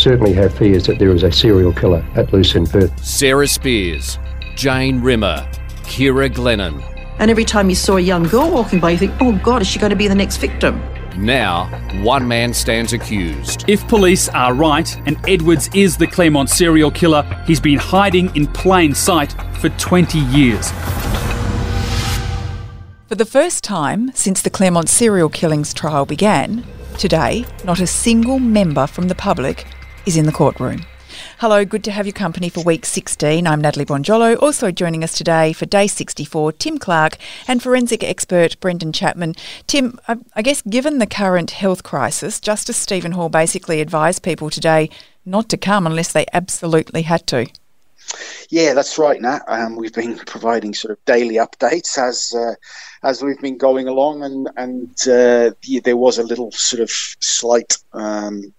certainly have fears that there is a serial killer at loose in Perth. Sarah Spiers, Jane Rimmer, Ciara Glennon. And every time you saw a young girl walking by, you think, oh God, is she going to be the next victim? Now, one man stands accused. If police are right and Edwards is the Claremont serial killer, he's been hiding in plain sight for 20 years. For the first time since the Claremont serial killings trial began, today, not a single member from the public is in the courtroom. Hello, good to have your company for week 16. I'm Natalie Bonjolo. Also joining us today for day 64, Tim Clark and forensic expert Brendan Chapman. Tim, I guess given the current health crisis, Justice Stephen Hall basically advised people today not to come unless they absolutely had to. Yeah, that's right, Nat. Um, we've been providing sort of daily updates as uh, as we've been going along, and and uh, there was a little sort of slight. Um,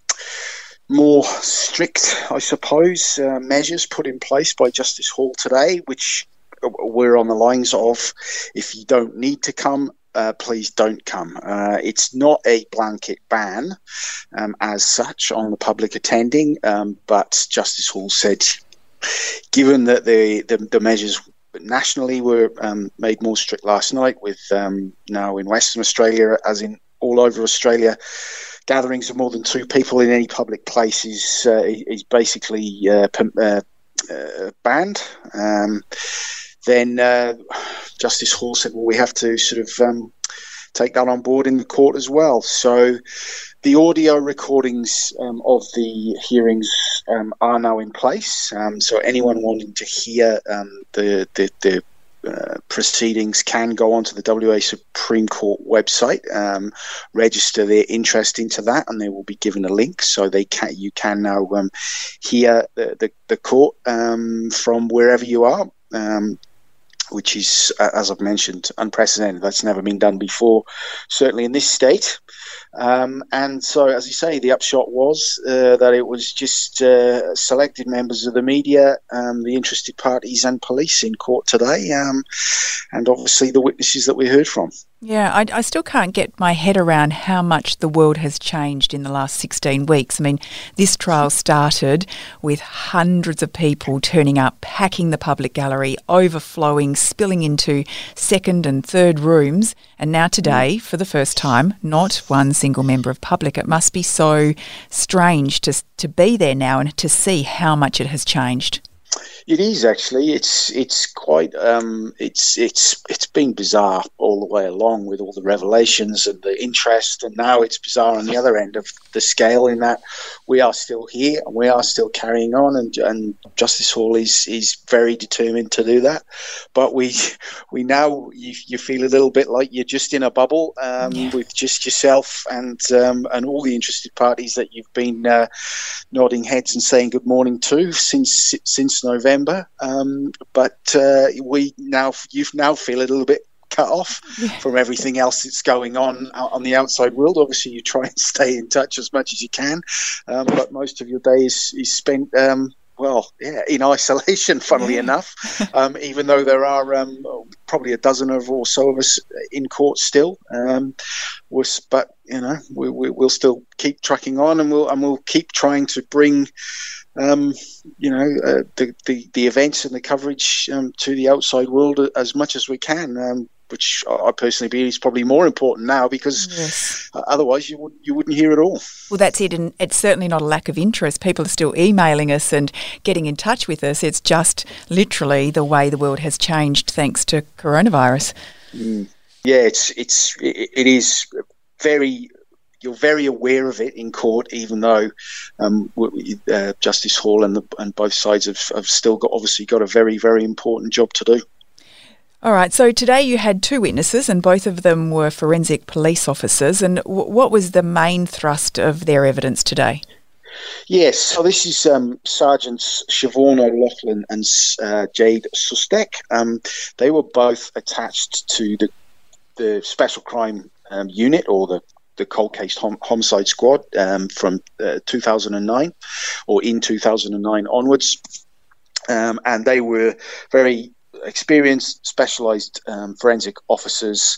more strict, I suppose, uh, measures put in place by Justice Hall today, which were on the lines of if you don't need to come, uh, please don't come. Uh, it's not a blanket ban um, as such on the public attending, um, but Justice Hall said given that the, the, the measures nationally were um, made more strict last night, with um, now in Western Australia, as in all over Australia, gatherings of more than two people in any public place is uh, is basically uh, uh, uh, banned. Um, then uh, Justice Hall said, "Well, we have to sort of um, take that on board in the court as well." So the audio recordings um, of the hearings um, are now in place. Um, so anyone wanting to hear um, the, the, the uh, proceedings can go onto the WA Supreme Court website, um, register their interest into that, and they will be given a link. So they can you can now um, hear the, the, the court um, from wherever you are. Um, which is, as I've mentioned, unprecedented. That's never been done before, certainly in this state. Um, and so, as you say, the upshot was uh, that it was just uh, selected members of the media, um, the interested parties, and police in court today, um, and obviously the witnesses that we heard from. Yeah, I, I, still can't get my head around how much the world has changed in the last 16 weeks. I mean, this trial started with hundreds of people turning up, packing the public gallery, overflowing, spilling into second and third rooms. And now, mm. today, for the first time, not one single member of public. It must be so strange to, to be there now and to see how much it has changed. It is actually. It's it's quite. Um, it's it's it's been bizarre all the way along with all the revelations and the interest, and now it's bizarre on the other end of the scale in that we are still here and we are still carrying on, and and Justice Hall is is very determined to do that. But we we now you, you feel a little bit like you're just in a bubble um, yeah. with just yourself and um, and all the interested parties that you've been uh, nodding heads and saying good morning to since since November. November. Um, but uh, we now you now feel a little bit cut off yeah. from everything else that's going on on the outside world. Obviously, you try and stay in touch as much as you can, um, but most of your day is, is spent. Um, well, yeah, in isolation. Funnily yeah. enough, um, even though there are um, probably a dozen or so of us in court still, um, but you know we, we, will still keep tracking on, and we'll and we'll keep trying to bring um, you know, uh, the, the, the events and the coverage um, to the outside world as much as we can. Which I personally believe is probably more important now because yes. otherwise you would you wouldn't hear it all. Well, that's it, and it's certainly not a lack of interest. People are still emailing us and getting in touch with us. It's just literally the way the world has changed thanks to coronavirus. Mm. Yeah, it's it's it, it is very you're very aware of it in court, even though um, uh, Justice Hall and the, and both sides have, have still got obviously got a very very important job to do. All right. So today you had two witnesses, and both of them were forensic police officers. And w- what was the main thrust of their evidence today? Yes, so this is um, Sergeants Siobhan O'Loughlin and uh, Jade Sustek. Um, they were both attached to the the special crime um, unit or the the cold case hom- homicide squad um, from uh, 2009 or in 2009 onwards. Um, and they were very experienced, specialised um, forensic officers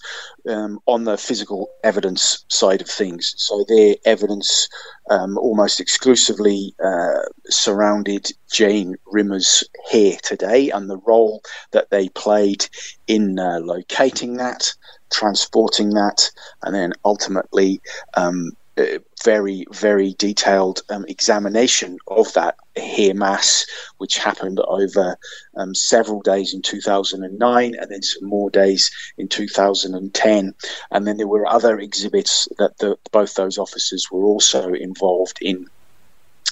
um, on the physical evidence side of things. So their evidence um, almost exclusively uh, surrounded Jane Rimmer's hair today and the role that they played in uh, locating that, transporting that, and then ultimately um, uh, very, very detailed um, examination of that hair mass, which happened over um, several days in 2009 and then some more days in 2010. And then there were other exhibits that the, both those officers were also involved in.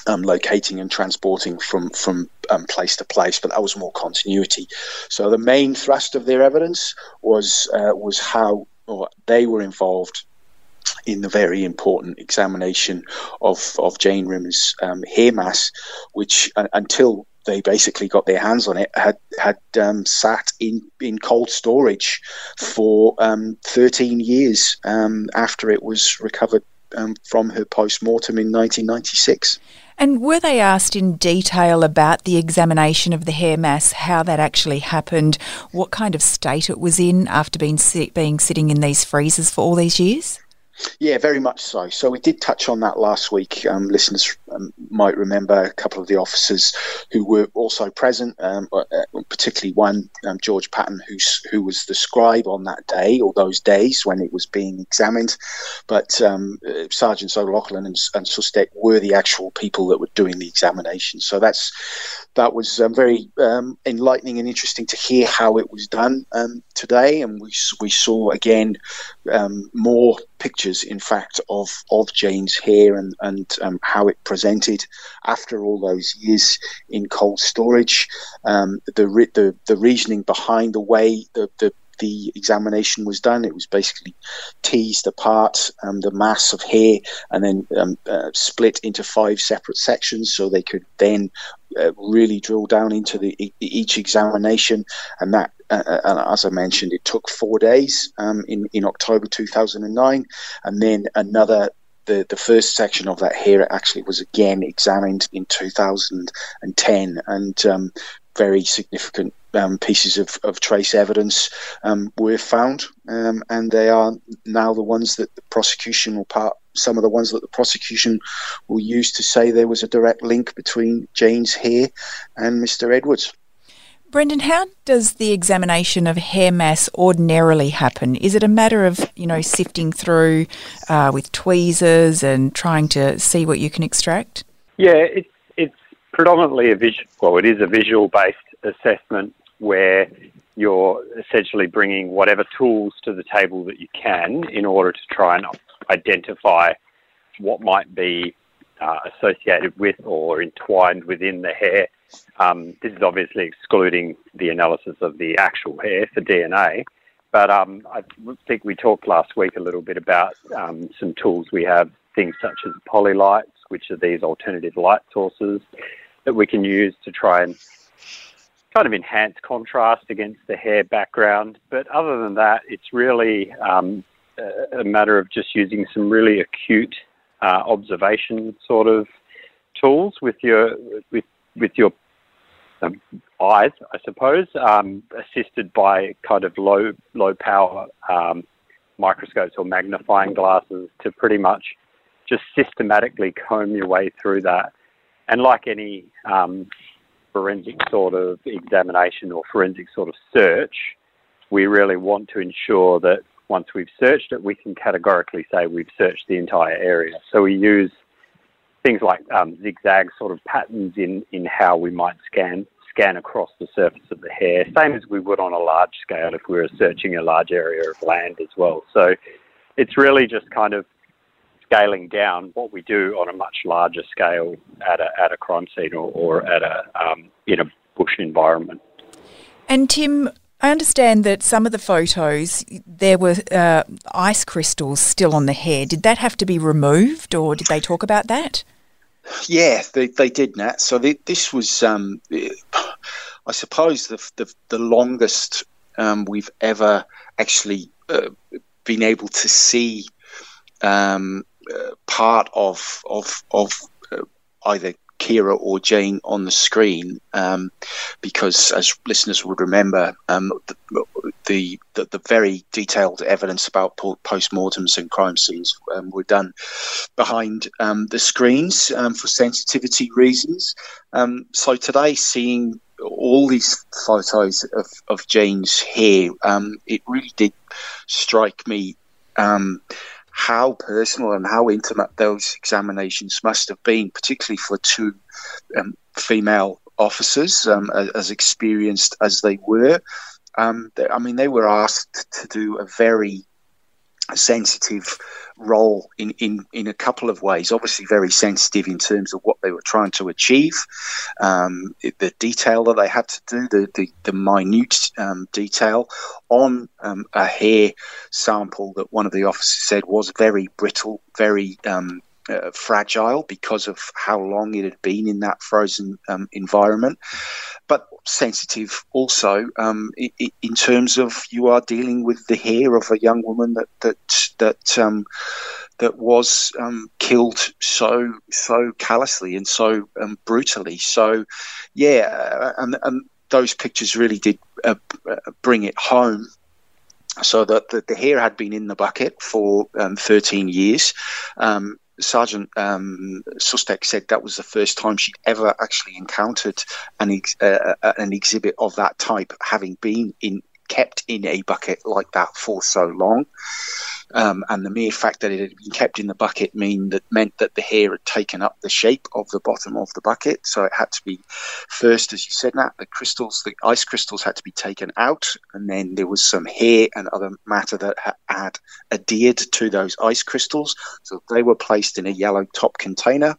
Um, locating and transporting from from um, place to place, but that was more continuity. So the main thrust of their evidence was uh, was how or they were involved in the very important examination of, of Jane Rimmer's um, hair mass, which uh, until they basically got their hands on it had had um, sat in, in cold storage for um, 13 years um, after it was recovered um, from her post mortem in 1996. And were they asked in detail about the examination of the hair mass, how that actually happened, what kind of state it was in after being, being sitting in these freezers for all these years? Yeah, very much so. So we did touch on that last week. Um, listeners um, might remember a couple of the officers who were also present, um, uh, particularly one, um, George Patton, who's, who was the scribe on that day or those days when it was being examined. But um, uh, Sergeants O'Loughlin and, and Sustek were the actual people that were doing the examination. So that's that was um, very enlightening and interesting to hear how it was done today. And we, we saw again more pictures, in fact, of, of Jane's hair and, and how it presented after all those years in cold storage. Um, the, the, the reasoning behind the way the, the the examination was done. It was basically teased apart, um, the mass of hair, and then um, uh, split into five separate sections so they could then uh, really drill down into the each examination. And that, uh, uh, as I mentioned, it took four days um, in, in October 2009, and then another the, the first section of that hair actually was again examined in 2010 and um, very significant um, pieces of, of trace evidence um, were found, um, and they are now the ones that the prosecution will part. Some of the ones that the prosecution will use to say there was a direct link between Jane's hair and Mr. Edwards. Brendan, how does the examination of hair mass ordinarily happen? Is it a matter of you know sifting through uh, with tweezers and trying to see what you can extract? Yeah, it's it's predominantly a visual. Well, it is a visual based assessment where you're essentially bringing whatever tools to the table that you can in order to try and identify what might be uh, associated with or entwined within the hair. Um, this is obviously excluding the analysis of the actual hair for DNA. But um, I think we talked last week a little bit about um, some tools we have, things such as Polilights, which are these alternative light sources that we can use to try and kind of enhance contrast against the hair background. But other than that, it's really um, a matter of just using some really acute uh, observation sort of tools with your with with your um, eyes, I suppose, um, assisted by kind of low low power um, microscopes or magnifying glasses to pretty much just systematically comb your way through that. And like any um, forensic sort of examination or forensic sort of search, we really want to ensure that once we've searched it, we can categorically say we've searched the entire area. So we use things like um, zigzag sort of patterns in, in how we might scan scan across the surface of the hair, same as we would on a large scale if we were searching a large area of land as well. So it's really just kind of scaling down what we do on a much larger scale at a, at a crime scene or, or at a um, in a bush environment. And Tim, I understand that some of the photos there were uh, ice crystals still on the hair. Did that have to be removed, or did they talk about that? Yeah, they, they did, Nat. So they, this was, um, I suppose, the the, the longest um, we've ever actually uh, been able to see um, uh, part of of of uh, either Ciara or Jane on the screen um, because, as listeners would remember, um, the, the, the, very detailed evidence about post-mortems and crime scenes um, were done behind um, the screens um, for sensitivity reasons. Um, so today, seeing all these photos of, of Jane's hair, it really did strike me how personal and how intimate those examinations must have been, particularly for two um, female officers, um, as experienced as they were. Um, they, I mean, they were asked to do a very sensitive role in, in, in a couple of ways. Obviously, very sensitive in terms of what they were trying to achieve, um, the detail that they had to do, the, the, the minute um, detail on um, a hair sample that one of the officers said was very brittle, very um, uh, fragile because of how long it had been in that frozen um, environment, but sensitive also um, in, in, terms of you are dealing with the hair of a young woman that that that um, that was um, killed so so callously and so um, brutally. So, yeah, uh, and, and those pictures really did uh, bring it home so that the, the, hair had been in the bucket for um, 13 years. Um, Sergeant um, Sustek said that was the first time she'd ever actually encountered an ex- uh, uh, an exhibit of that type, having been in kept in a bucket like that for so long. Um, and the mere fact that it had been kept in the bucket mean that meant that the hair had taken up the shape of the bottom of the bucket. So it had to be first, as you said, Nat, the crystals, the ice crystals had to be taken out, and then there was some hair and other matter that had adhered to those ice crystals. So they were placed in a yellow top container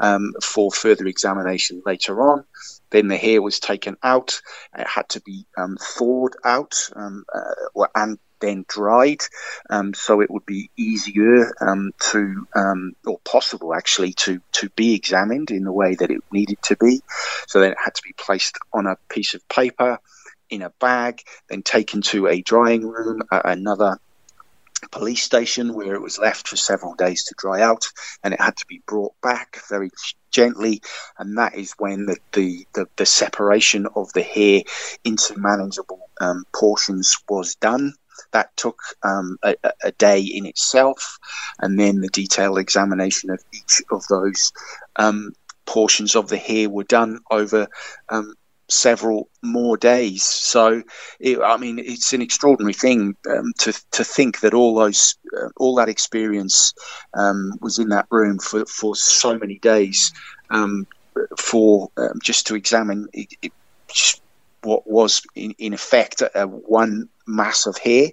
um, for further examination later on. Then the hair was taken out. It had to be um, thawed out um, uh, and then dried, um, so it would be easier um, to, um, or possible actually, to to be examined in the way that it needed to be. So then it had to be placed on a piece of paper in a bag, then taken to a drying room, uh, another police station where it was left for several days to dry out and it had to be brought back very gently. And that is when the, the, the, the separation of the hair into manageable um, portions was done. That took um, a, a, day in itself, and then the detailed examination of each of those um, portions of the hair were done over um, several more days. So, it, I mean, it's an extraordinary thing um, to to think that all those uh, all that experience um, was in that room for for so many days um, for um, just to examine. It, it, what was in, in effect a, one mass of hair,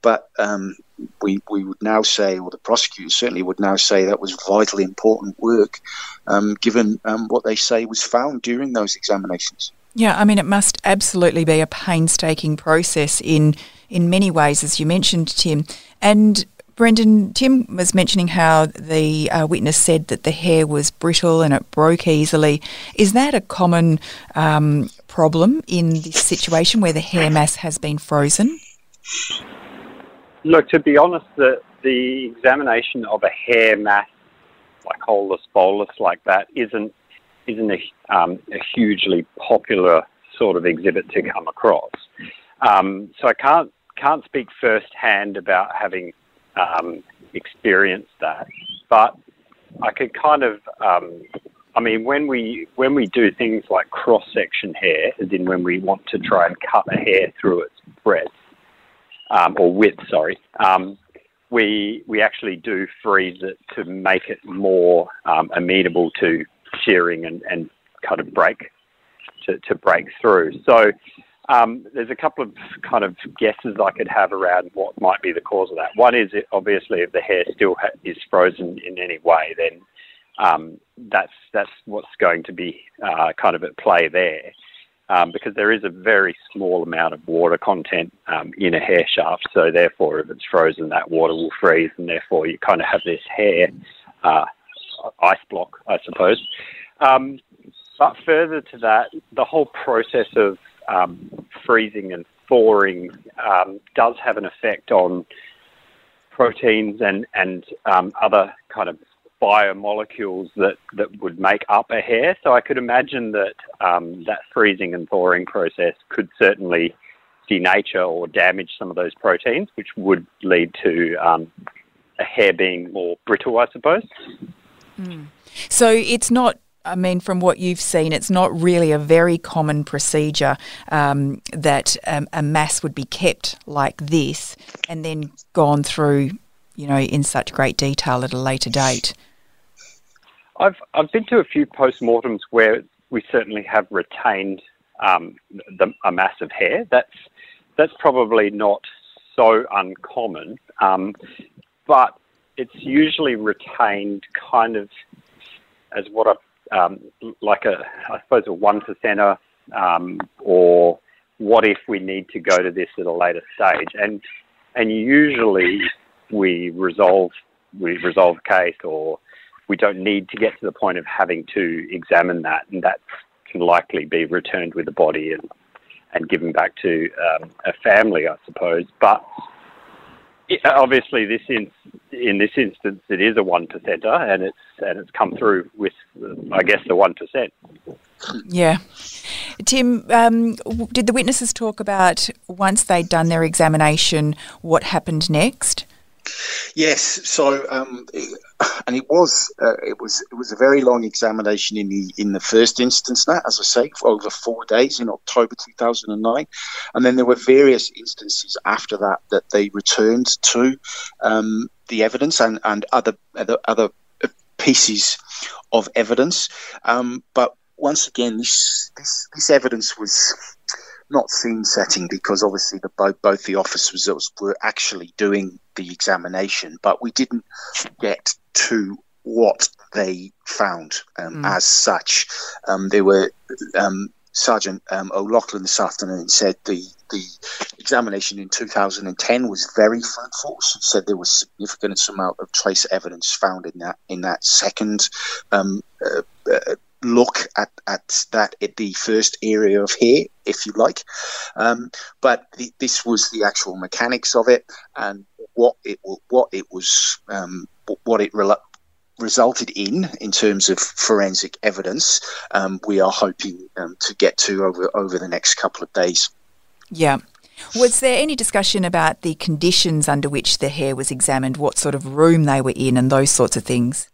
but um, we we would now say, or the prosecutors certainly would now say, that was vitally important work, um, given what they say was found during those examinations. Yeah, I mean, it must absolutely be a painstaking process in in many ways, as you mentioned, Tim. And Brendan, Tim was mentioning how the uh, witness said that the hair was brittle and it broke easily. Is that a common um, problem in this situation where the hair mass has been frozen? Look, to be honest, the, the examination of a hair mass, like holus bolus, like that, isn't isn't a, um, a hugely popular sort of exhibit to come across. Um, so I can't can't speak firsthand about having um, experienced that. But I could kind of, um, I mean, when we when we do things like cross section hair, as in when we want to try and cut a hair through its breadth um, or width, sorry, um, we we actually do freeze it to make it more um, amenable to shearing and, and kind of break to, to break through. So um, there's a couple of kind of guesses I could have around what might be the cause of that. One is obviously if the hair still ha- is frozen in any way, then um, that's that's what's going to be uh, kind of at play there, um, because there is a very small amount of water content um, in a hair shaft. So therefore, if it's frozen, that water will freeze, and therefore you kind of have this hair uh, ice block, I suppose. Um, but further to that, the whole process of um, freezing and thawing um, does have an effect on proteins and and um, other kind of biomolecules that, that would make up a hair. So I could imagine that um, that freezing and thawing process could certainly denature or damage some of those proteins, which would lead to um, a hair being more brittle, I suppose. So it's not. I mean, from what you've seen, it's not really a very common procedure um, that um, a mass would be kept like this and then gone through, you know, in such great detail at a later date. I've I've been to a few postmortems where we certainly have retained um, the, a mass of hair. That's that's probably not so uncommon, um, but it's usually retained kind of as what a um, like a I suppose a one percenter, um, or what if we need to go to this at a later stage, and and usually we resolve we resolve the case or we don't need to get to the point of having to examine that, and that can likely be returned with the body and and given back to um, a family, I suppose. But obviously, this in in this instance, it is a one percenter, and it's and it's come through with, I guess, the one percent. Yeah. Tim, um, did the witnesses talk about once they'd done their examination, what happened next? Yes, so um, and it was uh, it was it was a very long examination in the in the first instance. Now, as I say, over four days in October two thousand and nine, and then there were various instances after that that they returned to um, the evidence and and other other, other pieces of evidence. Um, but once again, this this this evidence was not scene setting because obviously the both both the officers were actually doing the examination, but we didn't get to what they found um, as such. Um, they were um, Sergeant um, O'Loughlin this afternoon said the the examination in 2010 was very fruitful. She said there was significant amount of trace evidence found in that in that second um, uh, uh, look at, at that at the first area of hair, if you like. Um, but the, this was the actual mechanics of it and what it what it was um, what it rel- resulted in in terms of forensic evidence. Um, we are hoping um, to get to over over the next couple of days. Yeah. Was there any discussion about the conditions under which the hair was examined, what sort of room they were in, and those sorts of things?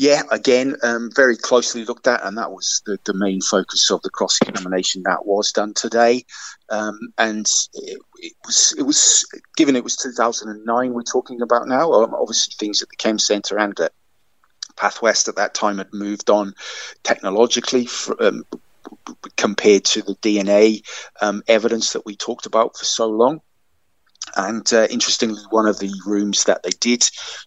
Yeah, again, um, very closely looked at, and that was the, the main focus of the cross examination that was done today. Um, and it, it, was it was given it was 2009 we're talking about now. Obviously, things at the Chem Centre and at Pathwest at that time had moved on technologically. For, um, compared to the DNA um, evidence that we talked about for so long. And uh, interestingly, one of the rooms that they did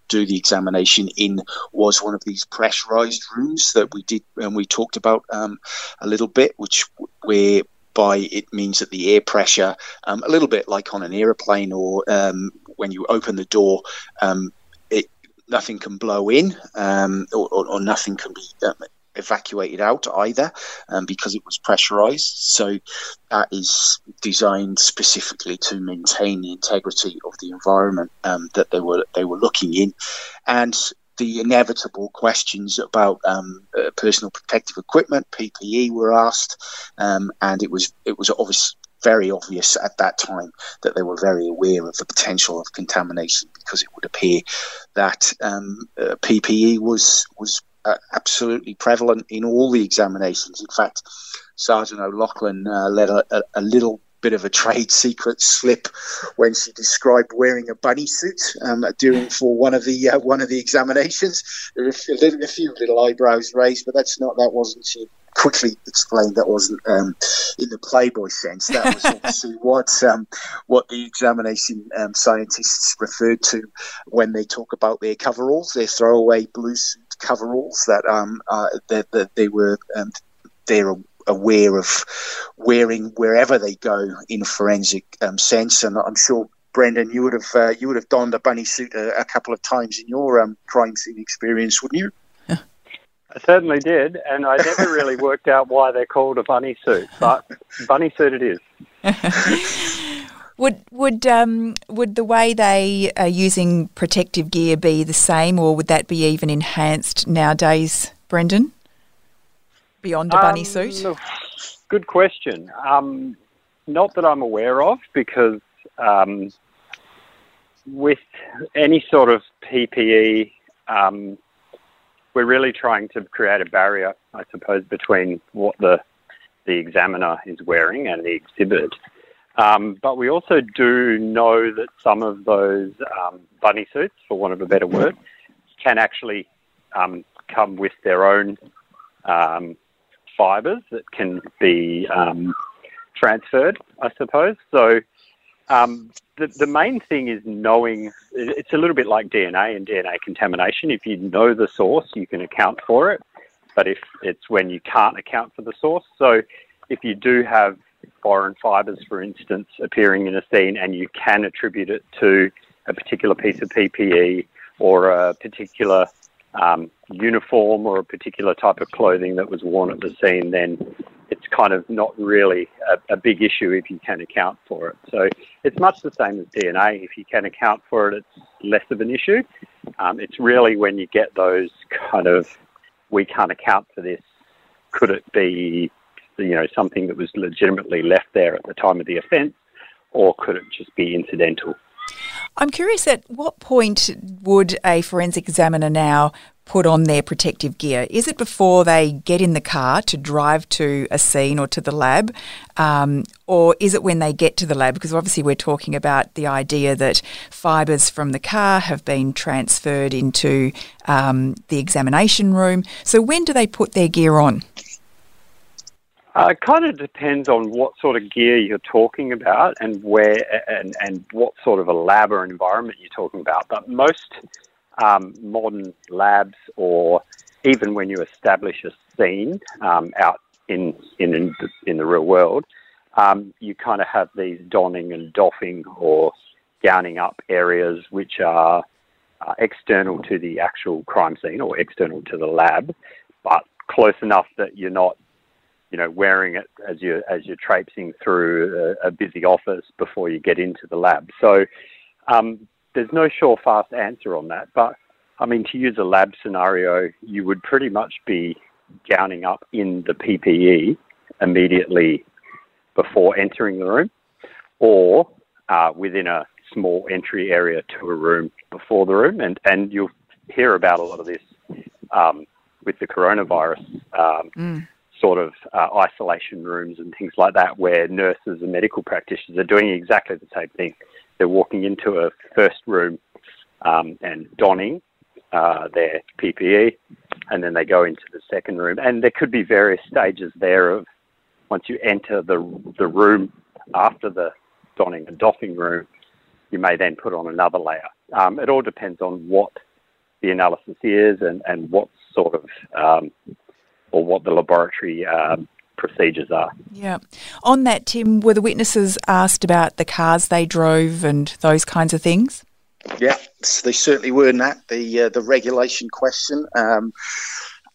do the examination in was one of these pressurized rooms that we did and we talked about um, a little bit, which whereby it means that the air pressure, um, a little bit like on an aeroplane or um, when you open the door, um, it nothing can blow in um, or, or, or, nothing can be um, evacuated out either um, because it was pressurized. So that is designed specifically to maintain the integrity of the environment um, that they were they were looking in, and the inevitable questions about um, uh, personal protective equipment (PPE) were asked, um, and it was it was obvious. Very obvious at that time that they were very aware of the potential of contamination because it would appear that um, uh, PPE was was uh, absolutely prevalent in all the examinations. In fact, Sergeant O'Loughlin uh, let a, a, a, little bit of a trade secret slip when she described wearing a bunny suit um, during for one of the uh, one of the examinations. There were a, little, a, few little eyebrows raised, but that's not that wasn't she quickly explained that wasn't um, in the Playboy sense. That was obviously what um, what the examination um, scientists referred to when they talk about their coveralls, their throwaway blue suit coveralls that um uh, that, that they were um, they're aware of wearing wherever they go in a forensic um, sense, and I'm sure. Brendan, you would have uh, you would have donned a bunny suit a, a couple of times in your um, crime scene experience, wouldn't you? I certainly did, and I never really worked out why they're called a bunny suit, but bunny suit it is. Would would um, would the way they are using protective gear be the same, or would that be even enhanced nowadays, Brendan? Beyond a bunny Um, suit? look, Good question. Um, not that I'm aware of, because um, with any sort of PPE, um, we're really trying to create a barrier, I suppose, between what the the examiner is wearing and the exhibit. Um, but we also do know that some of those um, bunny suits, for want of a better word, can actually um, come with their own um, fibres that can be um, transferred, I suppose. So um, the, the main thing is knowing, it's a little bit like DNA and DNA contamination. If you know the source, you can account for it. But if it's when you can't account for the source, so if you do have foreign fibres, for instance, appearing in a scene and you can attribute it to a particular piece of PPE or a particular um, uniform or a particular type of clothing that was worn at the scene, then it's kind of not really a, a big issue if you can account for it. So it's much the same as DNA. If you can account for it, it's less of an issue. Um, it's really when you get those kind of, we can't account for this. Could it be, you know, something that was legitimately left there at the time of the offence, or could it just be incidental? I'm curious at what point would a forensic examiner now put on their protective gear? Is it before they get in the car to drive to a scene or to the lab? Um, or is it when they get to the lab? Because obviously, we're talking about the idea that fibres from the car have been transferred into um, the examination room. So, when do they put their gear on? Uh, it kind of depends on what sort of gear you're talking about and where and, and what sort of a lab or environment you're talking about. But most um, modern labs, or even when you establish a scene um, out in in in the, in the real world, um, you kind of have these donning and doffing or gowning up areas which are uh, external to the actual crime scene or external to the lab, but close enough that you're not you know, wearing it as you're as you're traipsing through a, a busy office before you get into the lab. So um, there's no sure fast answer on that. But I mean, to use a lab scenario, you would pretty much be gowning up in the PPE immediately before entering the room, or uh, within a small entry area to a room before the room. And and you'll hear about a lot of this um, with the coronavirus. Um, sort of uh, isolation rooms and things like that, where nurses and medical practitioners are doing exactly the same thing. They're walking into a first room um, and donning uh, their PPE, and then they go into the second room. And there could be various stages there of once you enter the the room after the donning and doffing room, you may then put on another layer. Um, it all depends on what the analysis is and, and what sort of um, or what the laboratory um, procedures are. Yeah. On that, Tim, were the witnesses asked about the cars they drove and those kinds of things? Yeah, they certainly were, Nat. The uh, the regulation question, um,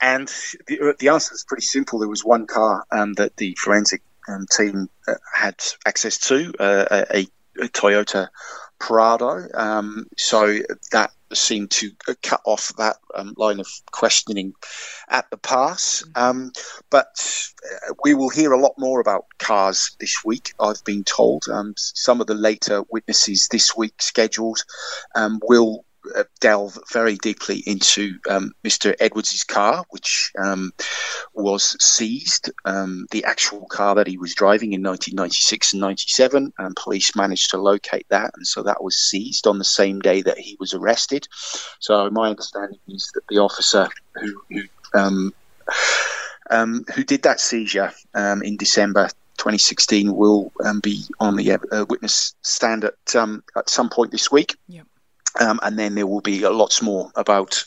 and the, the answer is pretty simple. There was one car um, that the forensic um, team uh, had access to, uh, a, a Toyota Prado. Um, so that seemed to cut off that um, line of questioning at the pass. Um, but uh, we will hear a lot more about cars this week, I've been told. Um, some of the later witnesses this week scheduled um, will delve very deeply into um, Mr. Edwards' car, which um, was seized. Um, the actual car that he was driving in 1996 and 97, and police managed to locate that, and so that was seized on the same day that he was arrested. So my understanding is that the officer who, who um, um, who did that seizure um, in December 2016 will be on the uh, witness stand at at some point this week. Um, and then there will be a lots more about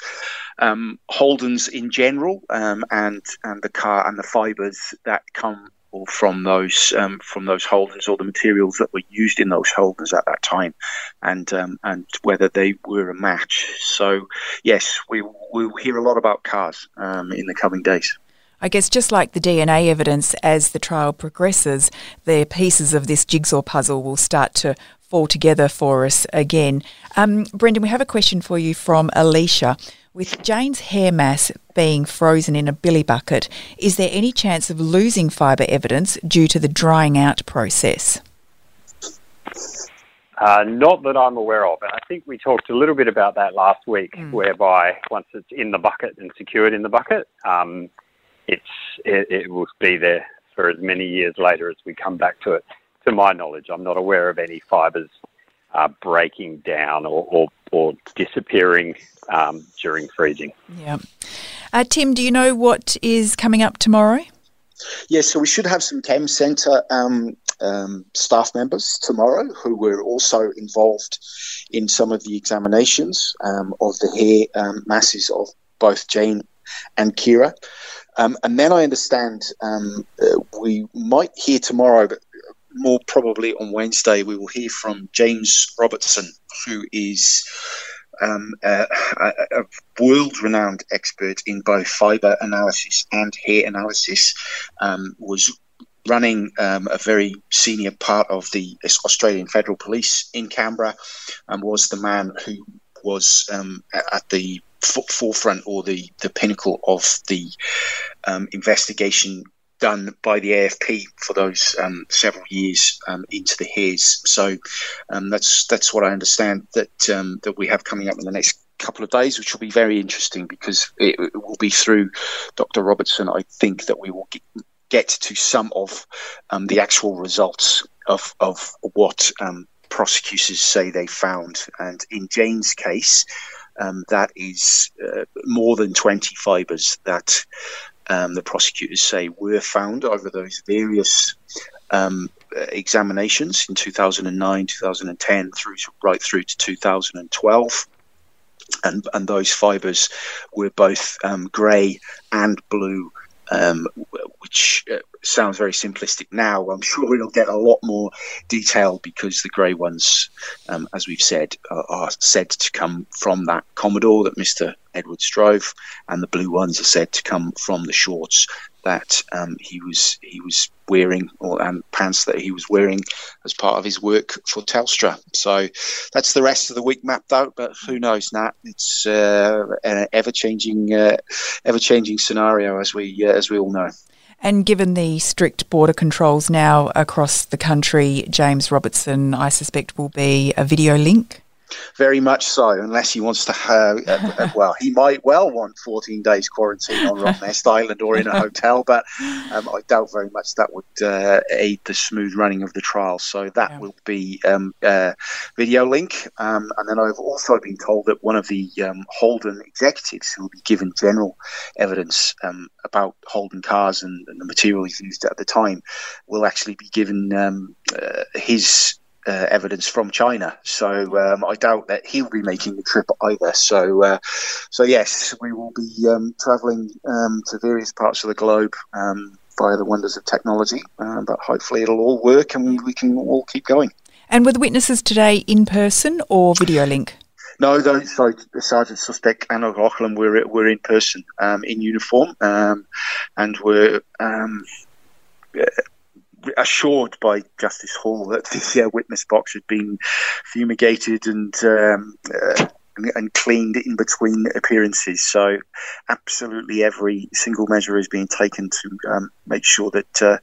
um, Holden's in general um, and and the car and the fibres that come from those um, from those Holdens or the materials that were used in those Holdens at that time, and um, and whether they were a match. So yes, we will hear a lot about cars um, in the coming days. I guess just like the DNA evidence, as the trial progresses, the pieces of this jigsaw puzzle will start to fall together for us again. Um, Brendan, we have a question for you from Alicia. With Jane's hair mass being frozen in a billy bucket, is there any chance of losing fibre evidence due to the drying out process? Uh, not that I'm aware of. And I think we talked a little bit about that last week, Mm. whereby once it's in the bucket and secured in the bucket, um, it's it, it will be there for as many years later as we come back to it. To my knowledge, I'm not aware of any fibres uh, breaking down or, or, or disappearing um, during freezing. Yeah. Uh, Tim, do you know what is coming up tomorrow? Yeah, so we should have some Chem Centre um, um, staff members tomorrow who were also involved in some of the examinations um, of the hair um, masses of both Jane and Ciara. Um, and then I understand um, uh, we might hear tomorrow, but more probably on Wednesday, we will hear from James Robertson, who is um, a, a, a world-renowned expert in both fibre analysis and hair analysis. Um, was running um, a very senior part of the Australian Federal Police in Canberra, and was the man who was um, at the forefront or the, the pinnacle of the um, investigation done by the AFP for those um, several years um, into the hairs. So um, that's that's what I understand that um, that we have coming up in the next couple of days, which will be very interesting because it, it will be through Dr. Robertson. I think that we will get, get to some of um, the actual results of of what um, prosecutors say they found, and in Jane's case. that is uh, more than 20 fibres that um, the prosecutors say were found over those various um, examinations in 2009, 2010, through to, right through to 2012. And, and those fibres were both um, grey and blue, um, which uh, sounds very simplistic now. I'm sure it'll get a lot more detail because the grey ones, um, as we've said, are, are said to come from that Commodore that Mr. Edwards drove, and the blue ones are said to come from the shorts that um, he was he was wearing, or and pants that he was wearing as part of his work for Telstra. So that's the rest of the week mapped out. But who knows, Nat? It's uh, an ever changing, uh, ever changing scenario as we uh, as we all know. And given the strict border controls now across the country, James Robertson, I suspect, will be a video link. Very much so, unless he wants to have, uh, uh, well, he might well want 14 days quarantine on Rottnest Island or in a hotel, but um, I doubt very much that would uh, aid the smooth running of the trial. So that yeah. will be um, uh, video link. Um, and then I've also been told that one of the um, Holden executives who will be given general evidence um, about Holden cars and, and, the materials used at the time will actually be given um, uh, his uh, evidence from China. So um, I doubt that he'll be making the trip either. So, uh, so yes, we will be um, travelling um, to various parts of the globe um, via the wonders of technology. Uh, but hopefully, it'll all work and we can all keep going. And were the witnesses today in person or video link? No, those sorry, Sergeant Sustek and O'Loughlin were were in person, um, in uniform, um, and were um, assured by Justice Hall that the uh, witness box had been fumigated and, um, uh, and, and cleaned in between appearances. So, absolutely every single measure is being taken to um, make sure that. Uh,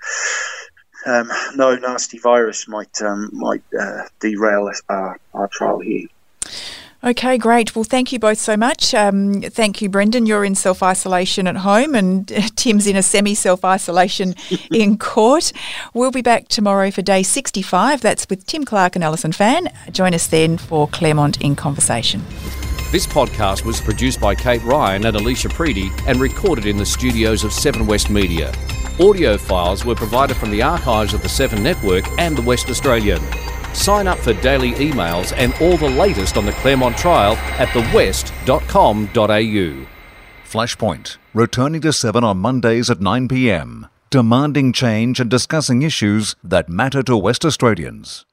um, no nasty virus might um, might uh, derail our, our trial here. Okay, great. Well, thank you both so much. Um, thank you, Brendan. You're in self isolation at home, and Tim's in a semi self isolation in court. We'll be back tomorrow for day 65. That's with Tim Clark and Alison Fan. Join us then for Claremont in Conversation. This podcast was produced by Kate Ryan and Alicia Preedy and recorded in the studios of Seven West Media. Audio files were provided from the archives of the Seven Network and the West Australian. Sign up for daily emails and all the latest on the Claremont trial at thewest.com.au. Flashpoint, returning to 7 on Mondays at 9 pm, demanding change and discussing issues that matter to West Australians.